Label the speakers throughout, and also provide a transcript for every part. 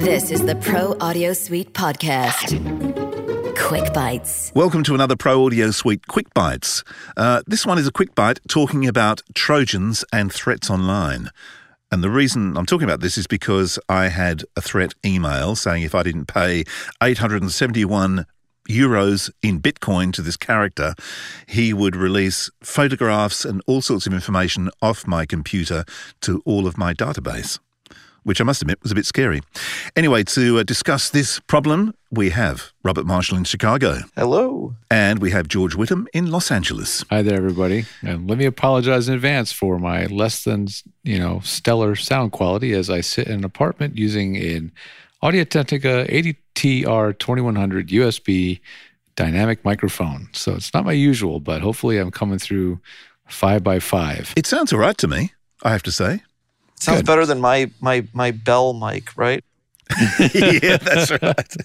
Speaker 1: This is the Pro Audio Suite podcast. Quick Bites.
Speaker 2: Welcome to another Pro Audio Suite Quick Bites. Uh, this one is a quick bite talking about Trojans and threats online. And the reason I'm talking about this is because I had a threat email saying if I didn't pay 871 euros in Bitcoin to this character, he would release photographs and all sorts of information off my computer to all of my database which I must admit was a bit scary. Anyway, to uh, discuss this problem, we have Robert Marshall in Chicago.
Speaker 3: Hello.
Speaker 2: And we have George Whittam in Los Angeles.
Speaker 4: Hi there, everybody. And let me apologize in advance for my less than, you know, stellar sound quality as I sit in an apartment using an Audio Technica ADTR 2100 USB dynamic microphone. So it's not my usual, but hopefully I'm coming through five by five.
Speaker 2: It sounds all right to me, I have to say.
Speaker 3: Sounds Good. better than my my my bell mic, right?
Speaker 2: yeah, that's right.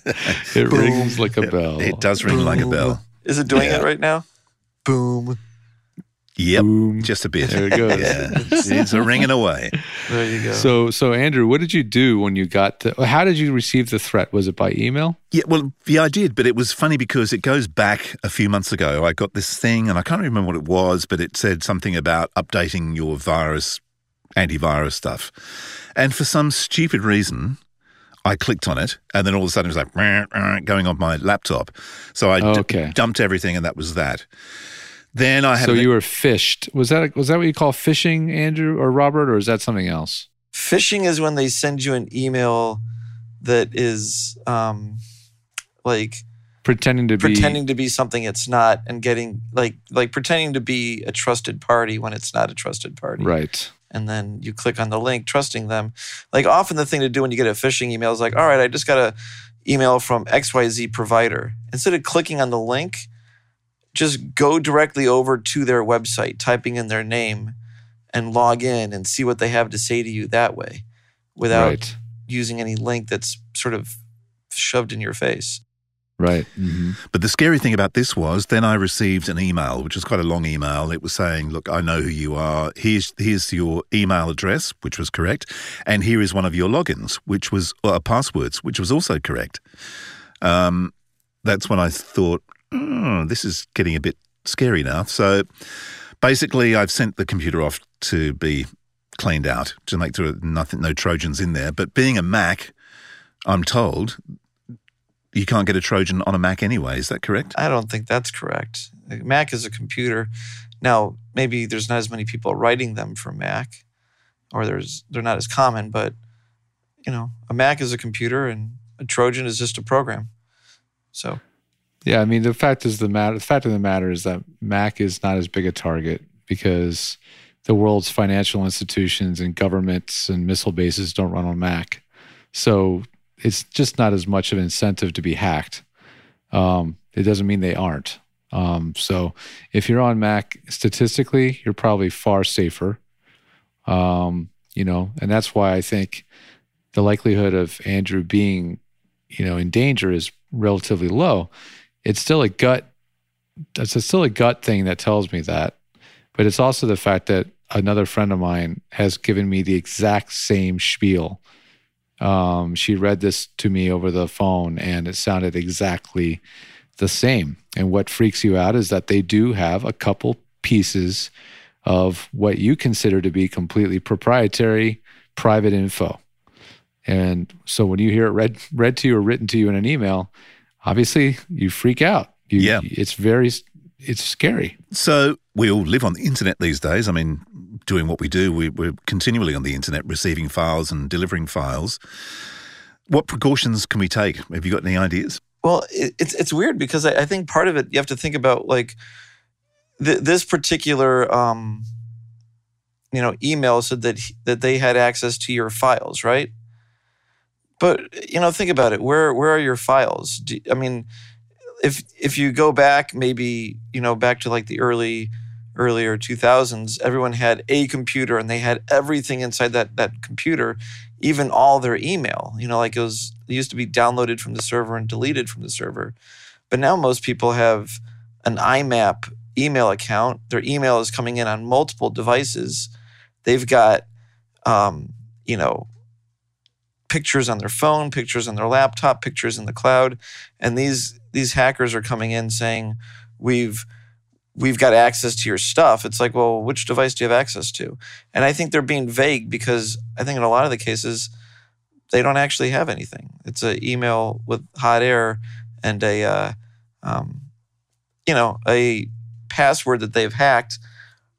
Speaker 4: it Boom. rings like a bell.
Speaker 2: It, it does ring Boom. like a bell.
Speaker 3: Is it doing yeah. it right now? Boom.
Speaker 2: Yep, Boom. just a bit.
Speaker 4: There it goes.
Speaker 2: yeah, it's, it's a ringing away.
Speaker 3: There you go.
Speaker 4: So, so Andrew, what did you do when you got? The, how did you receive the threat? Was it by email?
Speaker 2: Yeah, well, yeah, I did, but it was funny because it goes back a few months ago. I got this thing, and I can't remember what it was, but it said something about updating your virus antivirus stuff. And for some stupid reason, I clicked on it, and then all of a sudden it was like going on my laptop. So I okay. d- dumped everything, and that was that. Then I had.
Speaker 4: So you were phished. Was that was that what you call phishing, Andrew or Robert, or is that something else?
Speaker 3: Phishing is when they send you an email that is um, like
Speaker 4: pretending to
Speaker 3: pretending be pretending to be something it's not, and getting like like pretending to be a trusted party when it's not a trusted party.
Speaker 4: Right
Speaker 3: and then you click on the link, trusting them. Like often the thing to do when you get a phishing email is like, all right, I just got a email from XYZ provider. Instead of clicking on the link, just go directly over to their website, typing in their name and log in and see what they have to say to you that way without right. using any link that's sort of shoved in your face.
Speaker 4: Right. Mm-hmm.
Speaker 2: But the scary thing about this was then I received an email, which was quite a long email. It was saying, look, I know who you are. Here's, here's your email address, which was correct. And here is one of your logins, which was uh, passwords, which was also correct. Um, that's when I thought, oh, this is getting a bit scary now. So basically, I've sent the computer off to be cleaned out to make sure nothing, no Trojans in there. But being a Mac, I'm told you can't get a Trojan on a Mac anyway. Is that correct?
Speaker 3: I don't think that's correct. Mac is a computer. Now, maybe there's not as many people writing them for Mac, or there's they're not as common. But you know, a Mac is a computer, and a Trojan is just a program. So,
Speaker 4: yeah, I mean, the fact is the matter. The fact of the matter is that Mac is not as big a target because the world's financial institutions and governments and missile bases don't run on Mac. So it's just not as much of an incentive to be hacked. Um, it doesn't mean they aren't. Um, so if you're on Mac, statistically, you're probably far safer. Um, you know, and that's why I think the likelihood of Andrew being, you know, in danger is relatively low. It's still a gut. It's a, still a gut thing that tells me that, but it's also the fact that another friend of mine has given me the exact same spiel um, she read this to me over the phone and it sounded exactly the same. And what freaks you out is that they do have a couple pieces of what you consider to be completely proprietary private info. And so when you hear it read read to you or written to you in an email, obviously you freak out. You,
Speaker 2: yeah.
Speaker 4: It's very it's scary.
Speaker 2: So we all live on the internet these days. I mean, doing what we do, we, are continually on the internet receiving files and delivering files. What precautions can we take? Have you got any ideas?
Speaker 3: Well, it's it's weird because I, I think part of it you have to think about like th- this particular um, you know email said that that they had access to your files, right? But you know, think about it. Where where are your files? Do, I mean, if if you go back, maybe you know, back to like the early earlier 2000s, everyone had a computer and they had everything inside that that computer, even all their email. You know, like it was it used to be downloaded from the server and deleted from the server. But now most people have an IMAP email account. Their email is coming in on multiple devices. They've got, um, you know, pictures on their phone, pictures on their laptop, pictures in the cloud, and these these hackers are coming in saying, "We've we've got access to your stuff." It's like, well, which device do you have access to? And I think they're being vague because I think in a lot of the cases they don't actually have anything. It's an email with hot air and a, uh, um, you know, a password that they've hacked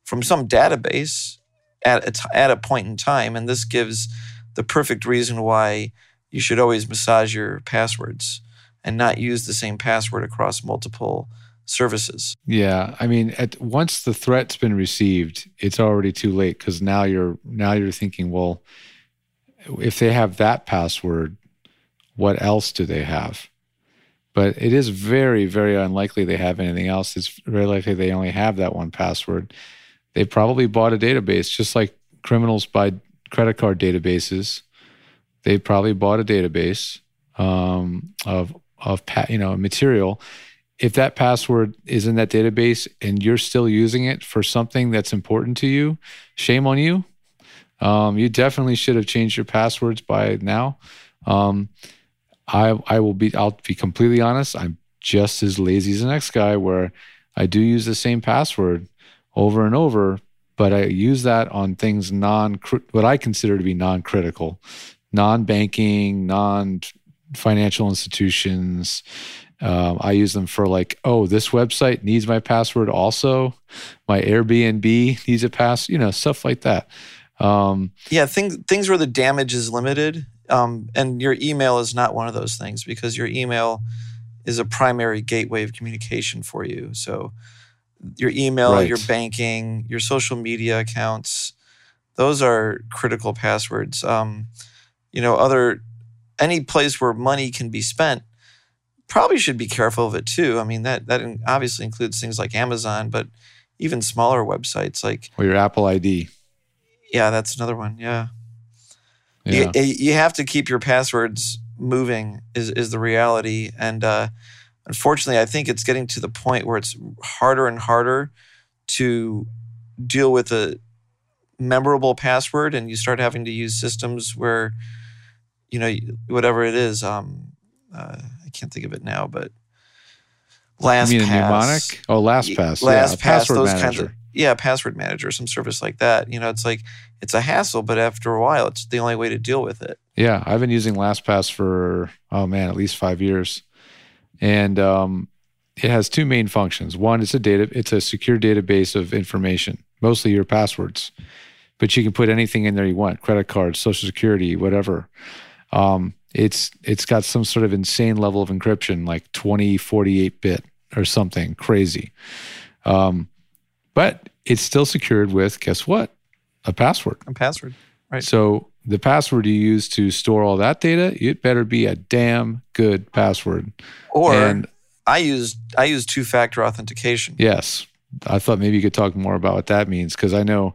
Speaker 3: from some database at a t- at a point in time, and this gives the perfect reason why you should always massage your passwords and not use the same password across multiple services.
Speaker 4: Yeah, I mean, at, once the threat's been received, it's already too late because now you're now you're thinking, well, if they have that password, what else do they have? But it is very, very unlikely they have anything else. It's very likely they only have that one password. They probably bought a database, just like criminals buy credit card databases. They probably bought a database um, of of you know material. If that password is in that database and you're still using it for something that's important to you, shame on you. Um, you definitely should have changed your passwords by now. Um, I I will be I'll be completely honest. I'm just as lazy as the next guy where I do use the same password over and over, but I use that on things non what I consider to be non critical, non banking, non financial institutions. Um, I use them for like, oh, this website needs my password also. My Airbnb needs a pass, you know, stuff like that. Um,
Speaker 3: yeah, things things where the damage is limited, um, and your email is not one of those things because your email is a primary gateway of communication for you. So your email, right. your banking, your social media accounts, those are critical passwords. Um, you know, other any place where money can be spent probably should be careful of it too. I mean, that that obviously includes things like Amazon, but even smaller websites like
Speaker 4: or your Apple ID.
Speaker 3: Yeah, that's another one. Yeah. yeah. You, you have to keep your passwords moving is is the reality and uh, unfortunately I think it's getting to the point where it's harder and harder to deal with a memorable password and you start having to use systems where you know whatever it is um, uh, can't think of it now but
Speaker 4: LastPass you mean a mnemonic oh LastPass
Speaker 3: LastPass yeah, password those manager. kinds of yeah, password manager, some service like that. You know, it's like it's a hassle, but after a while, it's the only way to deal with it.
Speaker 4: Yeah, I've been using LastPass for oh man, at least five years, and um, it has two main functions. One, it's a data, it's a secure database of information, mostly your passwords, but you can put anything in there you want: credit cards, social security, whatever. Um, it's it's got some sort of insane level of encryption, like 20, 48 bit or something crazy. Um, but it's still secured with guess what? A password.
Speaker 3: A password. Right.
Speaker 4: So the password you use to store all that data, it better be a damn good password.
Speaker 3: Or and, I use I use two factor authentication.
Speaker 4: Yes. I thought maybe you could talk more about what that means because I know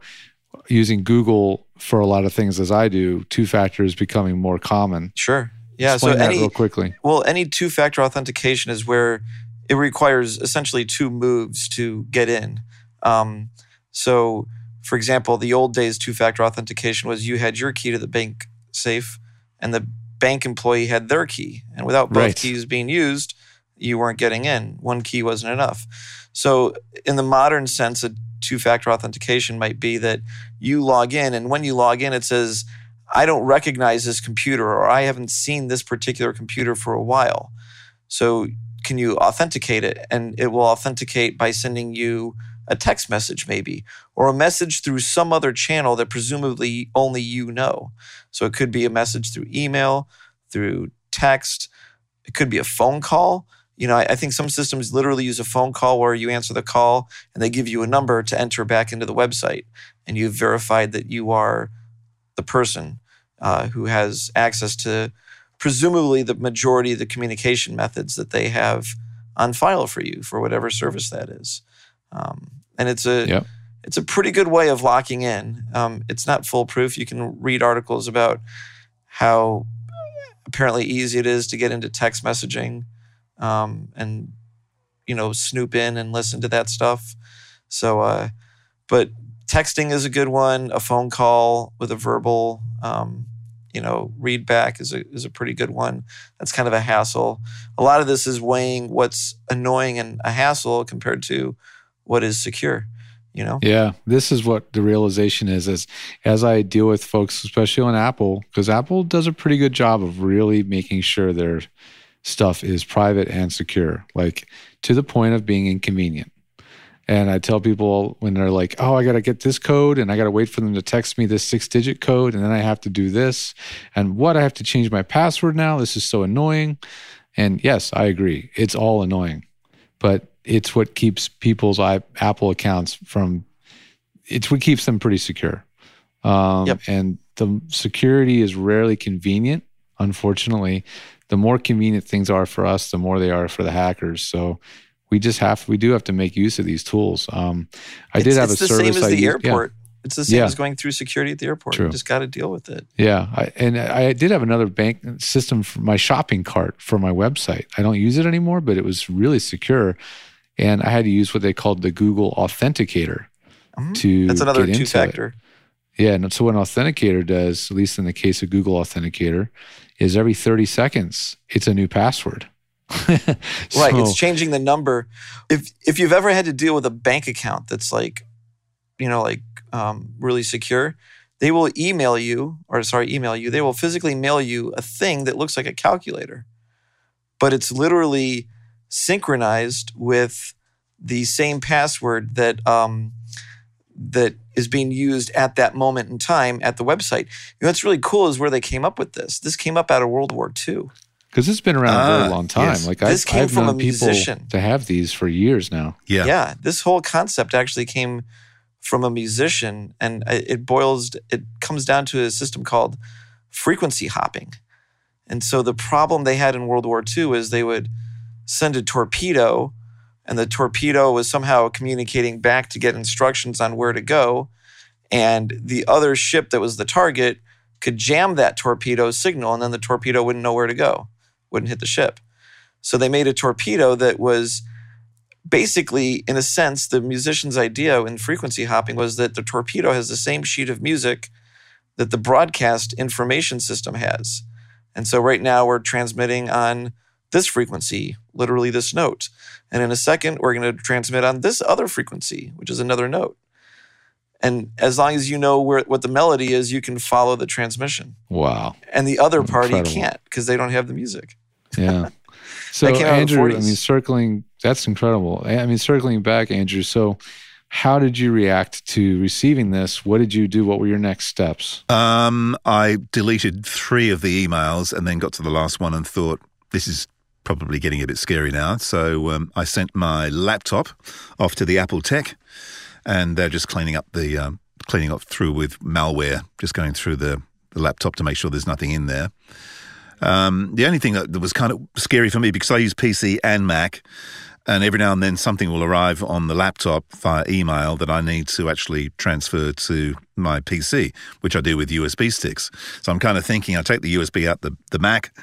Speaker 4: using Google for a lot of things as I do, two factor is becoming more common.
Speaker 3: Sure. Yeah.
Speaker 4: Explain so any, real quickly.
Speaker 3: Well, any two factor authentication is where it requires essentially two moves to get in. Um, so, for example, the old days two factor authentication was you had your key to the bank safe and the bank employee had their key. And without both right. keys being used, you weren't getting in. One key wasn't enough. So, in the modern sense, a two factor authentication might be that you log in, and when you log in, it says, I don't recognize this computer, or I haven't seen this particular computer for a while. So, can you authenticate it? And it will authenticate by sending you a text message maybe, or a message through some other channel that presumably only you know. So it could be a message through email, through text, it could be a phone call. You know, I, I think some systems literally use a phone call where you answer the call and they give you a number to enter back into the website, and you've verified that you are the person uh, who has access to presumably the majority of the communication methods that they have on file for you for whatever service that is. Um, and it's a
Speaker 4: Yep.
Speaker 3: it's a pretty good way of locking in. Um, it's not foolproof. You can read articles about how apparently easy it is to get into text messaging um, and you know snoop in and listen to that stuff. So, uh, but texting is a good one. A phone call with a verbal, um, you know, read back is a is a pretty good one. That's kind of a hassle. A lot of this is weighing what's annoying and a hassle compared to what is secure. You know.
Speaker 4: Yeah, this is what the realization is as as I deal with folks, especially on Apple, because Apple does a pretty good job of really making sure their stuff is private and secure, like to the point of being inconvenient. And I tell people when they're like, "Oh, I got to get this code, and I got to wait for them to text me this six-digit code, and then I have to do this, and what I have to change my password now. This is so annoying." And yes, I agree, it's all annoying, but it's what keeps people's Apple accounts from. It's what keeps them pretty secure. Um,
Speaker 3: Yep.
Speaker 4: And the security is rarely convenient. Unfortunately, the more convenient things are for us, the more they are for the hackers. So we just have we do have to make use of these tools. Um, I
Speaker 3: it's,
Speaker 4: did have a service
Speaker 3: it's
Speaker 4: a
Speaker 3: the
Speaker 4: service
Speaker 3: same as
Speaker 4: I
Speaker 3: the
Speaker 4: used- yeah.
Speaker 3: airport. It's the same
Speaker 4: Yeah.
Speaker 3: as going through security at the airport.
Speaker 4: True.
Speaker 3: You just got to deal with it.
Speaker 4: Yeah, I, and I did have another bank system for my shopping cart for my website. I don't use it anymore, but it was really secure, and I had to use what they called the Google Authenticator
Speaker 3: Mhm.
Speaker 4: to
Speaker 3: That's another two
Speaker 4: it.
Speaker 3: factor.
Speaker 4: Yeah, and so what an authenticator does, at least in the case of Google Authenticator, is every 30 seconds it's a new password.
Speaker 3: Right. It's changing the number. If if you've ever had to deal with a bank account that's like, you know, like um, really secure, they will email you, or sorry, email you. They will physically mail you a thing that looks like a calculator, but it's literally synchronized with the same password that um, that is being used at that moment in time at the website. You know, what's really cool is where they came up with this. This came up out of World War II.
Speaker 4: Because it's been around a
Speaker 2: Ah,
Speaker 4: very long time.
Speaker 2: yes.
Speaker 4: Like
Speaker 3: This
Speaker 4: I've,
Speaker 3: came
Speaker 4: I've
Speaker 3: from a
Speaker 4: known people
Speaker 3: musician.
Speaker 4: to have these for years now.
Speaker 2: Yeah.
Speaker 3: yeah this whole concept actually came from a musician and it it boils it comes down to a system called frequency hopping and so the problem they had in world war ii is they would send a torpedo and the torpedo was somehow communicating back to get instructions on where to go and the other ship that was the target could jam that torpedo signal and then the torpedo wouldn't know where to go wouldn't hit the ship so they made a torpedo that was basically, in a sense, the musician's idea in frequency hopping was that the torpedo has the same sheet of music that the broadcast information system has. And so right now we're transmitting on this frequency, literally this note. And in a second, we're going to transmit on this other frequency, which is another note. And as long as you know where, what the melody is, you can follow the transmission.
Speaker 4: Wow.
Speaker 3: And the other party
Speaker 4: Incredible.
Speaker 3: can't because they don't have the music.
Speaker 4: Yeah. So
Speaker 3: came out in
Speaker 4: Andrew, I mean, circling that's incredible. I mean, circling back, Andrew. So, how did you react to receiving this? What did you do? What were your next steps?
Speaker 2: Um, I deleted three of the emails and then got to the last one and thought, this is probably getting a bit scary now. So um, I sent my laptop off to the Apple Tech, and they're just cleaning up the um, cleaning up through with malware, just going through the, the laptop to make sure there's nothing in there. Um, the only thing that, was kind of scary for me because I use PC and Mac, and every now and then something will arrive on the laptop via email that I need to actually transfer to my PC, which I do with USB sticks. So I'm kind of thinking I take the USB out the, the Mac,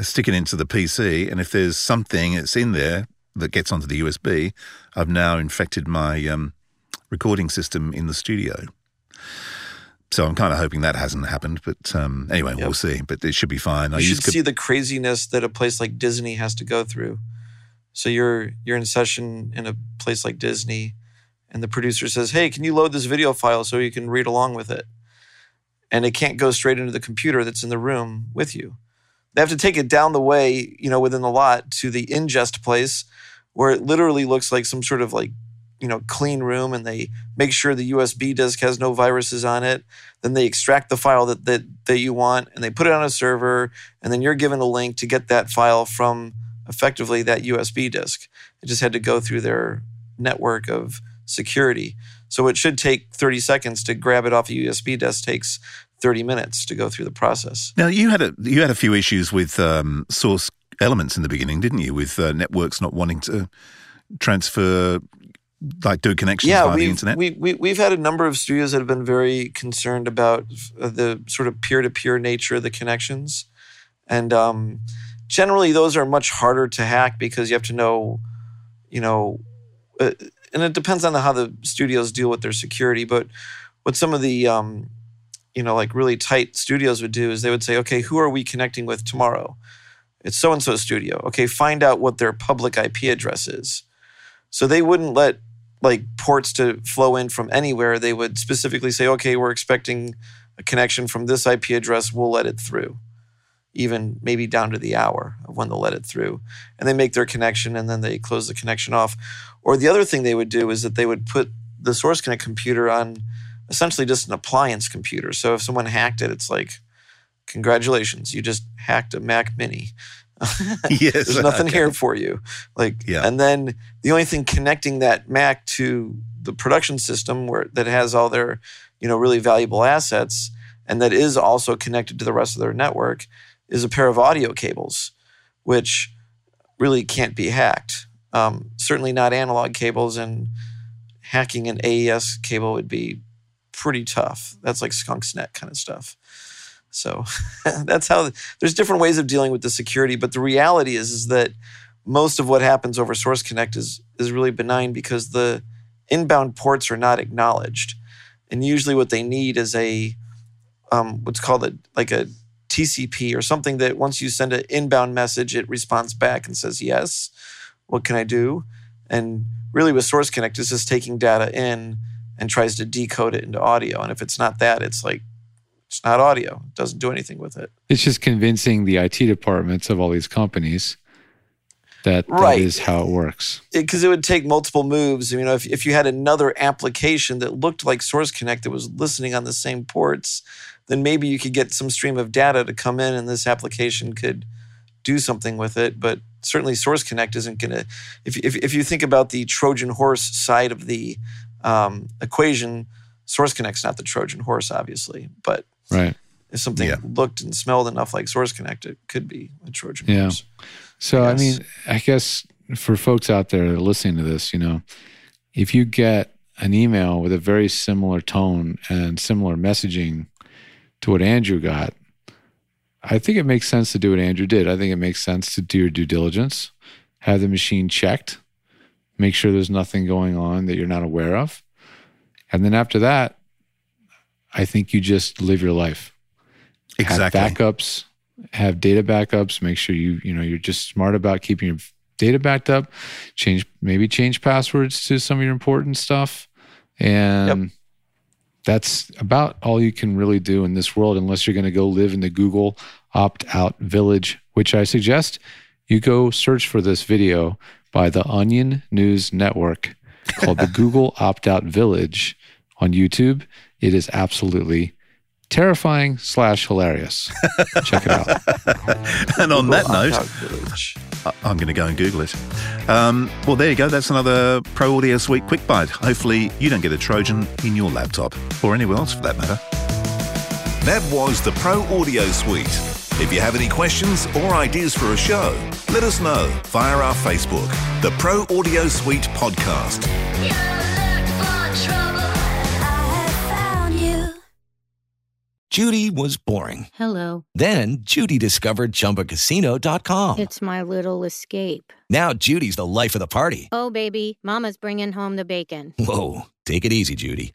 Speaker 2: stick it into the PC, and if there's something that's in there that gets onto the USB, I've now infected my um, recording system in the studio. So I'm kind of hoping that hasn't happened, but um, anyway, we'll see. But it should be fine. I
Speaker 3: You
Speaker 2: use
Speaker 3: should see the craziness that a place like Disney has to go through. So you're you're in session in a place like Disney, and the producer says, "Hey, can you load this video file so you can read along with it?" And it can't go straight into the computer that's in the room with you. They have to take it down the way, you know, within the lot to the ingest place, where it literally looks like some sort of like, you know, clean room, and they make sure the USB disk has no viruses on it. Then they extract the file that that that you want, and they put it on a server, and then you're given a link to get that file from effectively that USB disk. It just had to go through their network of security. So it should take 30 seconds to grab it off a USB disk takes 30 minutes to go through the process.
Speaker 2: Now you had a you had a few issues with um, source elements in the beginning, didn't you? With uh, networks not wanting to transfer, like do connections
Speaker 3: yeah,
Speaker 2: via the internet.
Speaker 3: we, we, we've had a number of studios that have been very concerned about uh, the sort of peer to peer nature of the connections. And um, generally, those are much harder to hack because you have to know, you know, uh, and it depends on how the studios deal with their security. But what some of the, um, you know, like really tight studios would do is they would say, okay, who are we connecting with tomorrow? It's so and so studio. Okay, find out what their public IP address is. So they wouldn't let like ports to flow in from anywhere. They would specifically say, okay, we're expecting a connection from this IP address. We'll let it through, even maybe down to the hour of when they'll let it through. And they make their connection and then they close the connection off. Or the other thing they would do is that they would put the source connect computer on essentially just an appliance computer. So if someone hacked it, it's like, congratulations, you just hacked a Mac Mini.
Speaker 2: yes,
Speaker 3: There's nothing
Speaker 2: okay.
Speaker 3: here for you. Like,
Speaker 2: Yeah.
Speaker 3: and then the only thing connecting that Mac to the production system where that has all their, you know, really valuable assets and that is also connected to the rest of their network is a pair of audio cables, which really can't be hacked. Um, certainly not analog cables, and hacking an AES cable would be pretty tough. That's like Skunksnet kind of stuff. So that's how there's different ways of dealing with the security, but the reality is is that most of what happens over Source Connect is is really benign because the inbound ports are not acknowledged, and usually what they need is a um, what's called a like a TCP or something that once you send an inbound message, it responds back and says yes. What can I do? And really, with Source Connect, it's just taking data in and tries to decode it into audio. And if it's not that, it's like it's not audio. It doesn't do anything with it.
Speaker 4: It's just convincing the IT departments of all these companies that
Speaker 3: Right.
Speaker 4: that is how it works.
Speaker 3: because it, would take multiple moves. You know, if, if you had another application that looked like Source Connect that was listening on the same ports, then maybe you could get some stream of data to come in and this application could do something with it. But certainly Source Connect isn't going to, if, if, if you think about the Trojan horse side of the um, equation, Source Connect's not the Trojan horse, obviously. But
Speaker 4: Right.
Speaker 3: if something
Speaker 2: Yeah.
Speaker 3: looked and smelled enough like Source Connect, it could be a Trojan
Speaker 4: Yeah.
Speaker 3: horse.
Speaker 4: So I
Speaker 3: Yes.
Speaker 4: mean, I guess for folks out there that are listening to this, you know, if you get an email with a very similar tone and similar messaging to what Andrew got, I think it makes sense to do what Andrew did. I think it makes sense to do your due diligence, have the machine checked, make sure there's nothing going on that you're not aware of. And then after that, I think you just live your life
Speaker 2: Exactly.
Speaker 4: have backups, have data backups. Make sure you you know you're just smart about keeping your data backed up. Change maybe change passwords to some of your important stuff, and that's about all you can really do in this world, unless you're going to go live in the Google opt out village, which I suggest you go search for this video by the Onion News Network called the Google opt out village on YouTube. It is absolutely terrifying slash hilarious. Check it out.
Speaker 2: and on that note, I- I'm going to go and Google it. Um, well, there you go. That's another Pro Audio Suite quick bite. Hopefully, you don't get a Trojan in your laptop or anywhere else for that matter.
Speaker 5: That was the Pro Audio Suite. If you have any questions or ideas for a show, let us know via our Facebook, the Pro Audio Suite Podcast.
Speaker 6: Judy was boring.
Speaker 7: Hello.
Speaker 6: Then Judy discovered ChumbaCasino.com.
Speaker 7: It's my little escape.
Speaker 6: Now Judy's the life of the party.
Speaker 7: Oh, baby, Mama's bringing home the bacon.
Speaker 6: Whoa, take it easy, Judy.